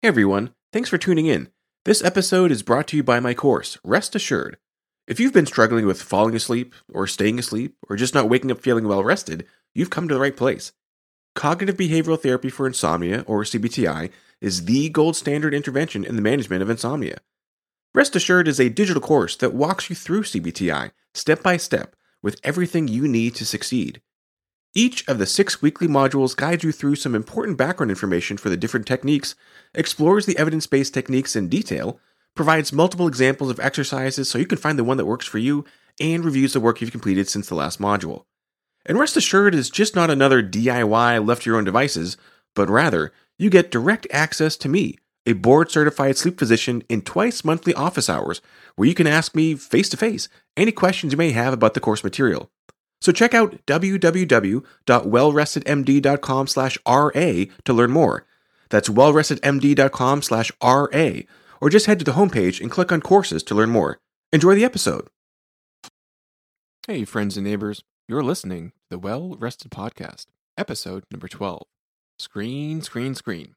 Hey everyone, thanks for tuning in. This episode is brought to you by my course, Rest Assured. If you've been struggling with falling asleep, or staying asleep, or just not waking up feeling well rested, you've come to the right place. Cognitive behavioral therapy for insomnia, or CBTI, is the gold standard intervention in the management of insomnia. Rest Assured is a digital course that walks you through CBTI step by step with everything you need to succeed. Each of the six weekly modules guides you through some important background information for the different techniques, explores the evidence based techniques in detail, provides multiple examples of exercises so you can find the one that works for you, and reviews the work you've completed since the last module. And rest assured, it's just not another DIY left to your own devices, but rather, you get direct access to me, a board certified sleep physician, in twice monthly office hours, where you can ask me face to face any questions you may have about the course material. So check out www.wellrestedmd.com slash RA to learn more. That's wellrestedmd.com slash RA, or just head to the homepage and click on courses to learn more. Enjoy the episode. Hey, friends and neighbors. You're listening to the Well Rested Podcast, episode number 12 Screen, Screen, Screen.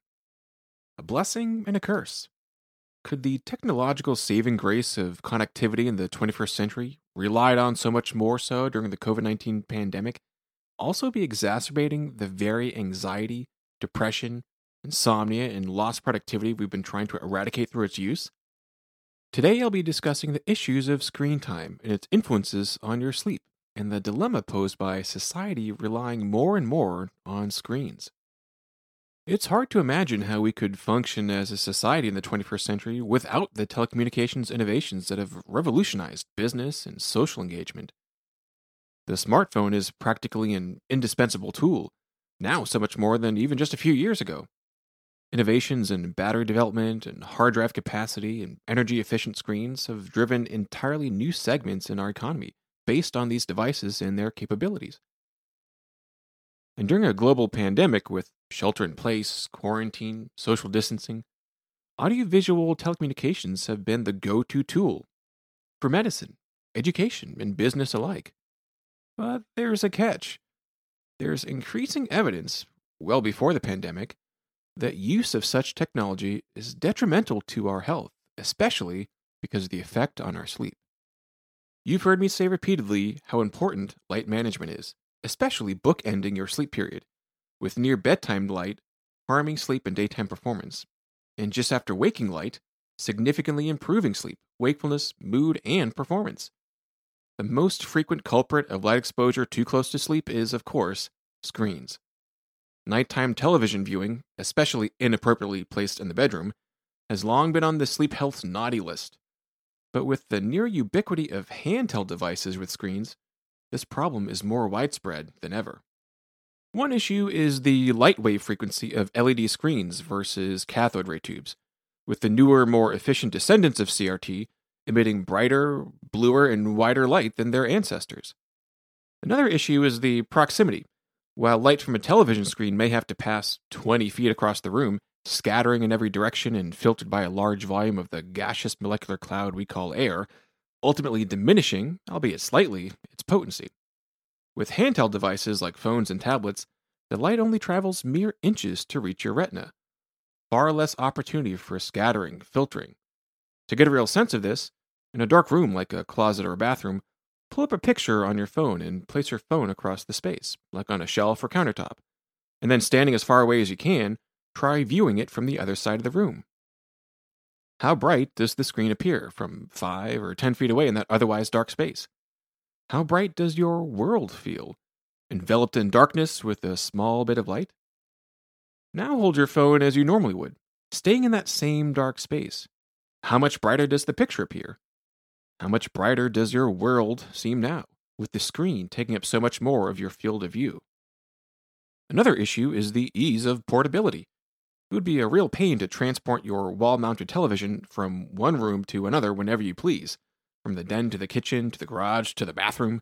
A blessing and a curse. Could the technological saving grace of connectivity in the 21st century, relied on so much more so during the COVID 19 pandemic, also be exacerbating the very anxiety, depression, insomnia, and lost productivity we've been trying to eradicate through its use? Today, I'll be discussing the issues of screen time and its influences on your sleep, and the dilemma posed by society relying more and more on screens. It's hard to imagine how we could function as a society in the 21st century without the telecommunications innovations that have revolutionized business and social engagement. The smartphone is practically an indispensable tool, now so much more than even just a few years ago. Innovations in battery development and hard drive capacity and energy efficient screens have driven entirely new segments in our economy based on these devices and their capabilities. And during a global pandemic with shelter in place, quarantine, social distancing, audiovisual telecommunications have been the go to tool for medicine, education, and business alike. But there's a catch. There's increasing evidence, well before the pandemic, that use of such technology is detrimental to our health, especially because of the effect on our sleep. You've heard me say repeatedly how important light management is, especially bookending your sleep period, with near bedtime light harming sleep and daytime performance, and just after waking light, significantly improving sleep, wakefulness, mood, and performance. The most frequent culprit of light exposure too close to sleep is, of course, screens. Nighttime television viewing, especially inappropriately placed in the bedroom, has long been on the sleep health's naughty list. But with the near ubiquity of handheld devices with screens, this problem is more widespread than ever. One issue is the light wave frequency of LED screens versus cathode ray tubes, with the newer, more efficient descendants of CRT emitting brighter, bluer, and wider light than their ancestors. Another issue is the proximity. While light from a television screen may have to pass 20 feet across the room, scattering in every direction and filtered by a large volume of the gaseous molecular cloud we call air, ultimately diminishing, albeit slightly, its potency. With handheld devices like phones and tablets, the light only travels mere inches to reach your retina. Far less opportunity for scattering, filtering. To get a real sense of this, in a dark room like a closet or a bathroom, pull up a picture on your phone and place your phone across the space, like on a shelf or countertop. And then, standing as far away as you can, try viewing it from the other side of the room. How bright does the screen appear from 5 or 10 feet away in that otherwise dark space? How bright does your world feel? Enveloped in darkness with a small bit of light? Now hold your phone as you normally would, staying in that same dark space. How much brighter does the picture appear? How much brighter does your world seem now, with the screen taking up so much more of your field of view? Another issue is the ease of portability. It would be a real pain to transport your wall mounted television from one room to another whenever you please, from the den to the kitchen to the garage to the bathroom,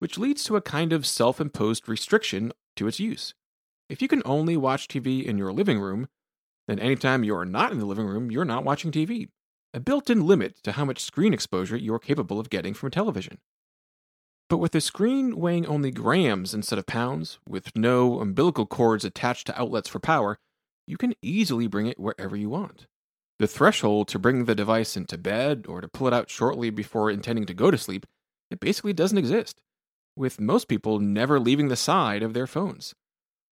which leads to a kind of self imposed restriction to its use. If you can only watch TV in your living room, then anytime you're not in the living room, you're not watching TV, a built in limit to how much screen exposure you're capable of getting from a television. But with a screen weighing only grams instead of pounds, with no umbilical cords attached to outlets for power, you can easily bring it wherever you want. The threshold to bring the device into bed or to pull it out shortly before intending to go to sleep, it basically doesn't exist, with most people never leaving the side of their phones.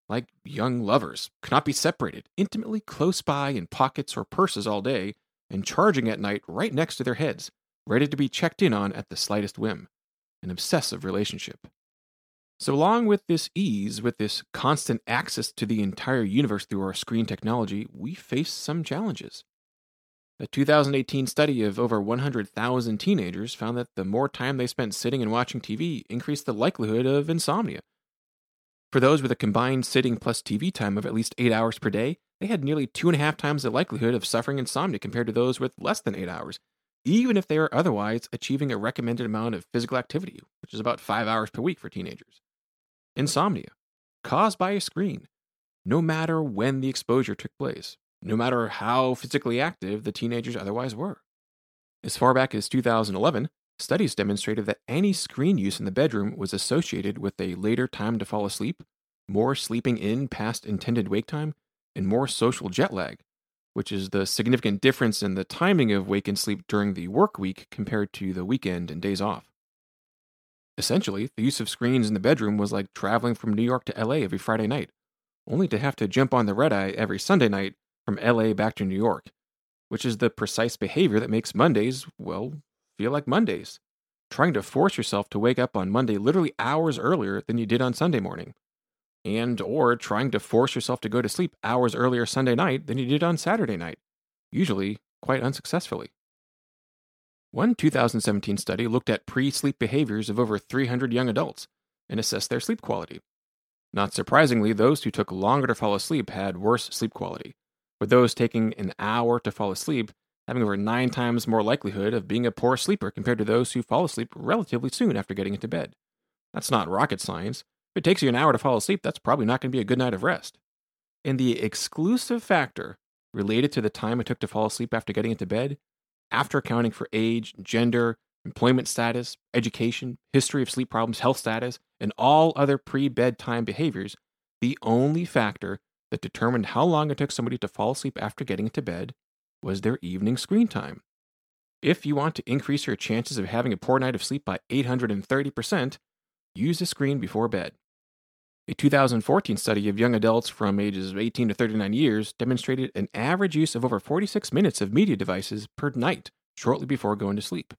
Like young lovers, cannot be separated, intimately close by in pockets or purses all day, and charging at night right next to their heads, ready to be checked in on at the slightest whim. An obsessive relationship. So, along with this ease, with this constant access to the entire universe through our screen technology, we face some challenges. A 2018 study of over 100,000 teenagers found that the more time they spent sitting and watching TV increased the likelihood of insomnia. For those with a combined sitting plus TV time of at least eight hours per day, they had nearly two and a half times the likelihood of suffering insomnia compared to those with less than eight hours, even if they are otherwise achieving a recommended amount of physical activity, which is about five hours per week for teenagers insomnia, caused by a screen, no matter when the exposure took place, no matter how physically active the teenagers otherwise were. As far back as 2011, studies demonstrated that any screen use in the bedroom was associated with a later time to fall asleep, more sleeping in past intended wake time, and more social jet lag, which is the significant difference in the timing of wake and sleep during the work week compared to the weekend and days off. Essentially, the use of screens in the bedroom was like traveling from New York to LA every Friday night, only to have to jump on the red eye every Sunday night from LA back to New York, which is the precise behavior that makes Mondays, well, feel like Mondays. Trying to force yourself to wake up on Monday literally hours earlier than you did on Sunday morning. And or trying to force yourself to go to sleep hours earlier Sunday night than you did on Saturday night, usually quite unsuccessfully. One 2017 study looked at pre sleep behaviors of over 300 young adults and assessed their sleep quality. Not surprisingly, those who took longer to fall asleep had worse sleep quality, with those taking an hour to fall asleep having over nine times more likelihood of being a poor sleeper compared to those who fall asleep relatively soon after getting into bed. That's not rocket science. If it takes you an hour to fall asleep, that's probably not going to be a good night of rest. And the exclusive factor related to the time it took to fall asleep after getting into bed after accounting for age, gender, employment status, education, history of sleep problems, health status, and all other pre bedtime behaviors, the only factor that determined how long it took somebody to fall asleep after getting into bed was their evening screen time. If you want to increase your chances of having a poor night of sleep by 830%, use a screen before bed. A 2014 study of young adults from ages of 18 to 39 years demonstrated an average use of over 46 minutes of media devices per night shortly before going to sleep.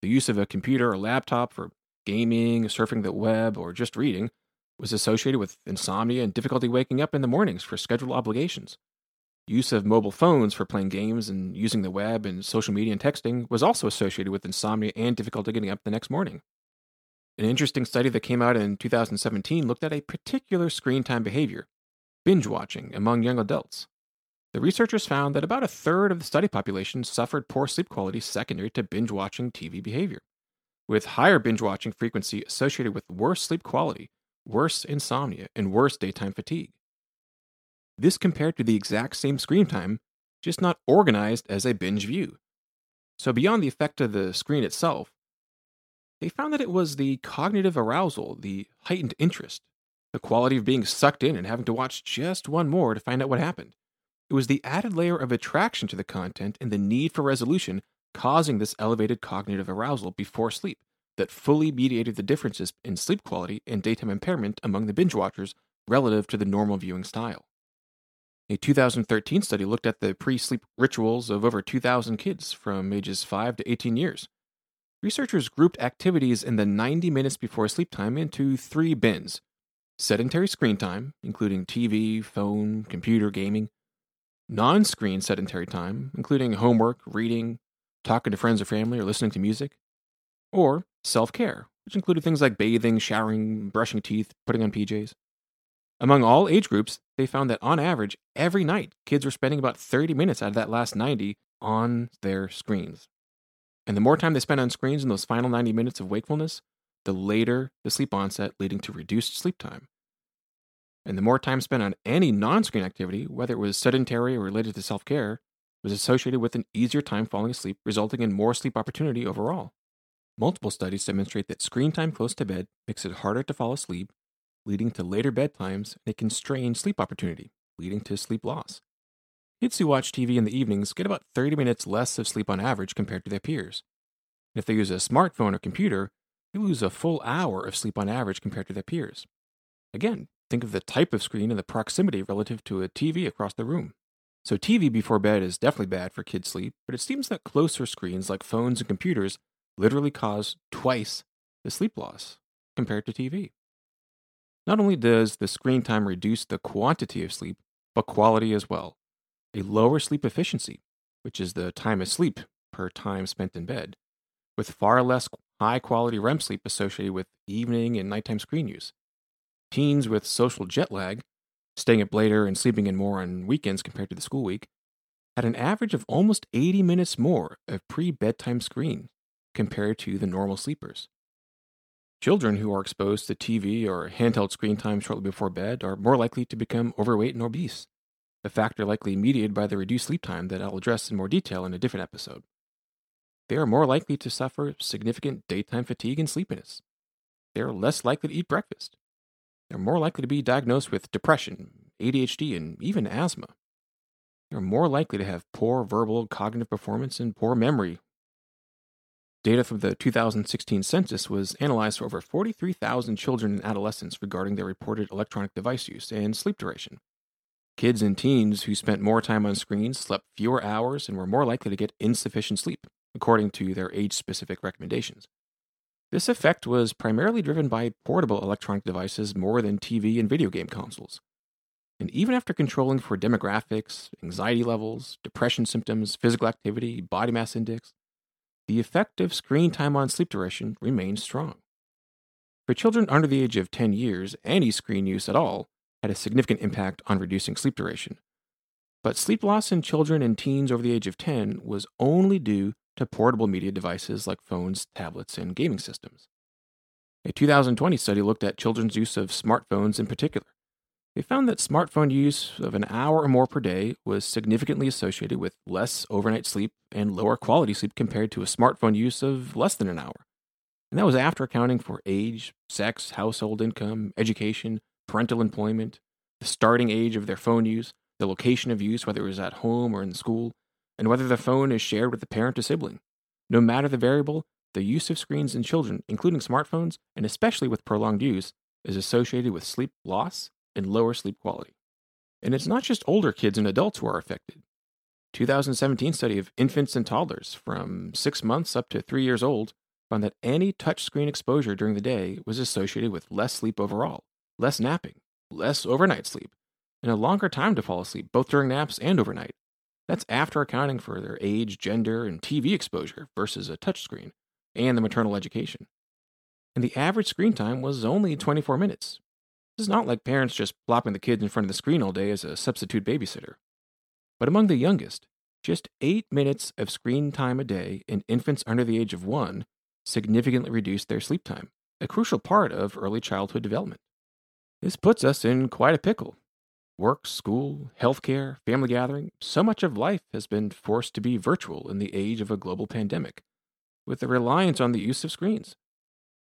The use of a computer or laptop for gaming, surfing the web, or just reading was associated with insomnia and difficulty waking up in the mornings for scheduled obligations. Use of mobile phones for playing games and using the web and social media and texting was also associated with insomnia and difficulty getting up the next morning. An interesting study that came out in 2017 looked at a particular screen time behavior binge watching among young adults. The researchers found that about a third of the study population suffered poor sleep quality secondary to binge watching TV behavior, with higher binge watching frequency associated with worse sleep quality, worse insomnia, and worse daytime fatigue. This compared to the exact same screen time, just not organized as a binge view. So, beyond the effect of the screen itself, they found that it was the cognitive arousal, the heightened interest, the quality of being sucked in and having to watch just one more to find out what happened. It was the added layer of attraction to the content and the need for resolution causing this elevated cognitive arousal before sleep that fully mediated the differences in sleep quality and daytime impairment among the binge watchers relative to the normal viewing style. A 2013 study looked at the pre sleep rituals of over 2,000 kids from ages 5 to 18 years researchers grouped activities in the 90 minutes before sleep time into three bins sedentary screen time, including TV, phone, computer, gaming, non screen sedentary time, including homework, reading, talking to friends or family, or listening to music, or self care, which included things like bathing, showering, brushing teeth, putting on PJs. Among all age groups, they found that on average, every night, kids were spending about 30 minutes out of that last 90 on their screens. And the more time they spend on screens in those final 90 minutes of wakefulness, the later the sleep onset, leading to reduced sleep time. And the more time spent on any non screen activity, whether it was sedentary or related to self care, was associated with an easier time falling asleep, resulting in more sleep opportunity overall. Multiple studies demonstrate that screen time close to bed makes it harder to fall asleep, leading to later bedtimes and a constrained sleep opportunity, leading to sleep loss. Kids who watch TV in the evenings get about 30 minutes less of sleep on average compared to their peers. If they use a smartphone or computer, they lose a full hour of sleep on average compared to their peers. Again, think of the type of screen and the proximity relative to a TV across the room. So, TV before bed is definitely bad for kids' sleep, but it seems that closer screens like phones and computers literally cause twice the sleep loss compared to TV. Not only does the screen time reduce the quantity of sleep, but quality as well. A lower sleep efficiency, which is the time asleep per time spent in bed, with far less high quality REM sleep associated with evening and nighttime screen use. Teens with social jet lag, staying up later and sleeping in more on weekends compared to the school week, had an average of almost 80 minutes more of pre bedtime screen compared to the normal sleepers. Children who are exposed to TV or handheld screen time shortly before bed are more likely to become overweight and obese, a factor likely mediated by the reduced sleep time that I'll address in more detail in a different episode. They are more likely to suffer significant daytime fatigue and sleepiness. They are less likely to eat breakfast. They're more likely to be diagnosed with depression, ADHD, and even asthma. They're more likely to have poor verbal cognitive performance and poor memory Data from the 2016 census was analyzed for over 43,000 children and adolescents regarding their reported electronic device use and sleep duration. Kids and teens who spent more time on screens slept fewer hours and were more likely to get insufficient sleep, according to their age specific recommendations. This effect was primarily driven by portable electronic devices more than TV and video game consoles. And even after controlling for demographics, anxiety levels, depression symptoms, physical activity, body mass index, the effect of screen time on sleep duration remains strong. For children under the age of 10 years, any screen use at all had a significant impact on reducing sleep duration. But sleep loss in children and teens over the age of 10 was only due to portable media devices like phones, tablets, and gaming systems. A 2020 study looked at children's use of smartphones in particular. They found that smartphone use of an hour or more per day was significantly associated with less overnight sleep and lower quality sleep compared to a smartphone use of less than an hour. And that was after accounting for age, sex, household income, education, parental employment, the starting age of their phone use, the location of use, whether it was at home or in school, and whether the phone is shared with a parent or sibling. No matter the variable, the use of screens in children, including smartphones, and especially with prolonged use, is associated with sleep loss and lower sleep quality. And it's not just older kids and adults who are affected. 2017 study of infants and toddlers from 6 months up to 3 years old found that any touchscreen exposure during the day was associated with less sleep overall, less napping, less overnight sleep, and a longer time to fall asleep both during naps and overnight. That's after accounting for their age, gender, and TV exposure versus a touchscreen and the maternal education. And the average screen time was only 24 minutes, this is not like parents just plopping the kids in front of the screen all day as a substitute babysitter. But among the youngest, just eight minutes of screen time a day in infants under the age of one significantly reduced their sleep time, a crucial part of early childhood development. This puts us in quite a pickle. Work, school, healthcare, family gathering, so much of life has been forced to be virtual in the age of a global pandemic, with the reliance on the use of screens.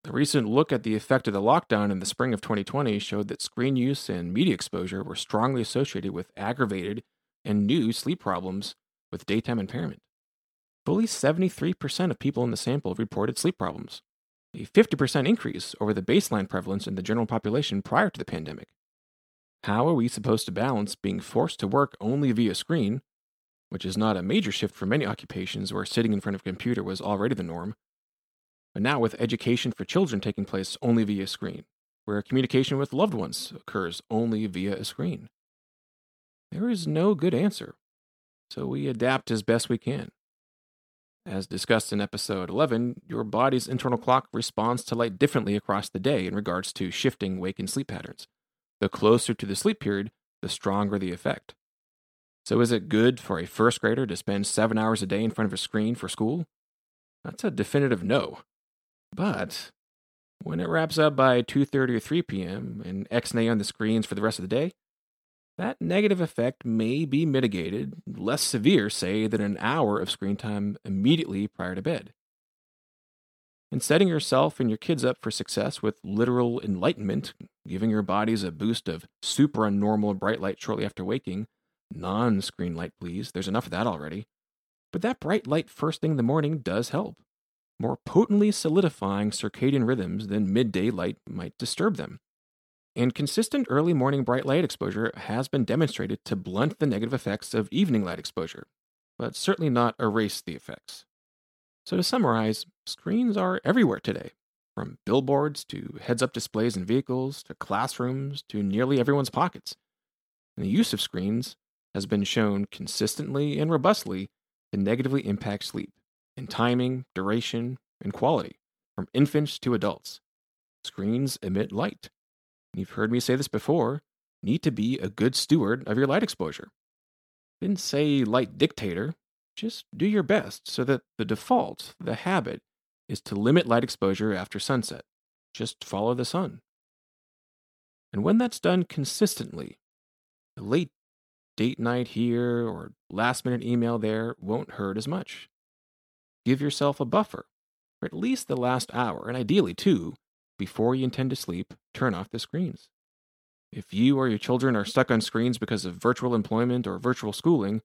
A recent look at the effect of the lockdown in the spring of 2020 showed that screen use and media exposure were strongly associated with aggravated and new sleep problems with daytime impairment. Fully 73% of people in the sample reported sleep problems, a 50% increase over the baseline prevalence in the general population prior to the pandemic. How are we supposed to balance being forced to work only via screen, which is not a major shift for many occupations where sitting in front of a computer was already the norm, but now with education for children taking place only via screen, where communication with loved ones occurs only via a screen. There is no good answer, so we adapt as best we can. As discussed in episode 11, your body's internal clock responds to light differently across the day in regards to shifting wake and sleep patterns. The closer to the sleep period, the stronger the effect. So, is it good for a first grader to spend seven hours a day in front of a screen for school? That's a definitive no. But when it wraps up by 2:30 or 3 p.m. and X-nay on the screens for the rest of the day, that negative effect may be mitigated, less severe, say, than an hour of screen time immediately prior to bed. and setting yourself and your kids up for success with literal enlightenment, giving your bodies a boost of super normal bright light shortly after waking. Non screen light, please. There's enough of that already. But that bright light first thing in the morning does help, more potently solidifying circadian rhythms than midday light might disturb them. And consistent early morning bright light exposure has been demonstrated to blunt the negative effects of evening light exposure, but certainly not erase the effects. So, to summarize, screens are everywhere today, from billboards to heads up displays in vehicles to classrooms to nearly everyone's pockets. And the use of screens has been shown consistently and robustly to negatively impact sleep in timing, duration, and quality, from infants to adults. Screens emit light. You've heard me say this before need to be a good steward of your light exposure. Didn't say light dictator, just do your best so that the default, the habit, is to limit light exposure after sunset. Just follow the sun. And when that's done consistently, a late date night here or last minute email there won't hurt as much. Give yourself a buffer for at least the last hour, and ideally two, before you intend to sleep, turn off the screens. If you or your children are stuck on screens because of virtual employment or virtual schooling,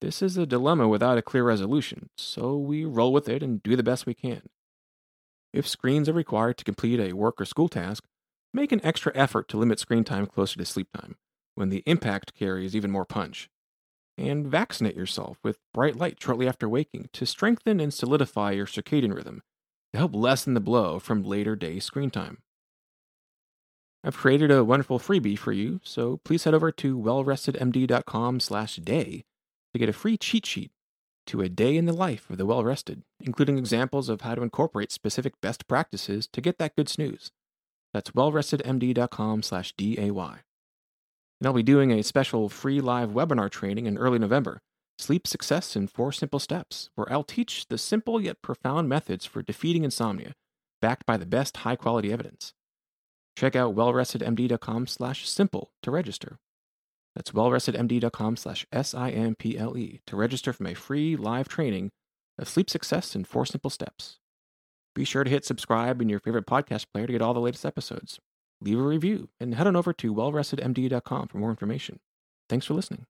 this is a dilemma without a clear resolution, so we roll with it and do the best we can. If screens are required to complete a work or school task, make an extra effort to limit screen time closer to sleep time, when the impact carries even more punch. And vaccinate yourself with bright light shortly after waking to strengthen and solidify your circadian rhythm to help lessen the blow from later day screen time. I've created a wonderful freebie for you, so please head over to wellrestedmd.com/day to get a free cheat sheet to a day in the life of the well rested, including examples of how to incorporate specific best practices to get that good snooze. That's wellrestedmd.com slash DAY. And I'll be doing a special free live webinar training in early November, Sleep Success in Four Simple Steps, where I'll teach the simple yet profound methods for defeating insomnia, backed by the best high quality evidence. Check out wellrestedmd.com slash simple to register. That's wellrestedmd.com slash S-I-M-P-L-E to register for my free live training of sleep success in four simple steps. Be sure to hit subscribe in your favorite podcast player to get all the latest episodes. Leave a review and head on over to wellrestedmd.com for more information. Thanks for listening.